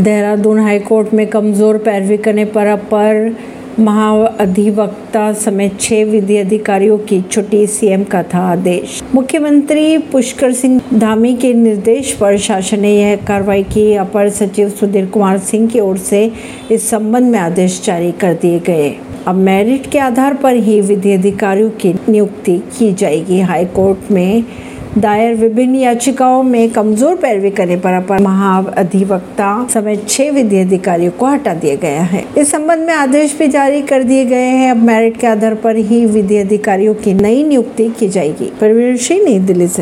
Dehradun high court में कमज़ोर पैरवी करने पर अपर महाअधिवक्ता समेत छह विधि अधिकारियों की छुट्टी, सीएम का था आदेश। मुख्यमंत्री पुष्कर सिंह धामी के निर्देश पर शासन ने यह कार्रवाई की। अपर सचिव सुधीर कुमार सिंह की ओर से इस संबंध में आदेश जारी कर दिए गए। अब मेरिट के आधार पर ही विधि अधिकारियों की नियुक्ति की जाएगी। हाईकोर्ट में दायर विभिन्न याचिकाओं में कमज़ोर पैरवी करने पर अपर महाधिवक्ता समेत छह विधि अधिकारियों को हटा दिया गया है। इस संबंध में आदेश भी जारी कर दिए गए हैं। अब मेरिट के आधार पर ही विधि अधिकारियों की नई नियुक्ति की जाएगी। परवीन सिंह, नई दिल्ली से।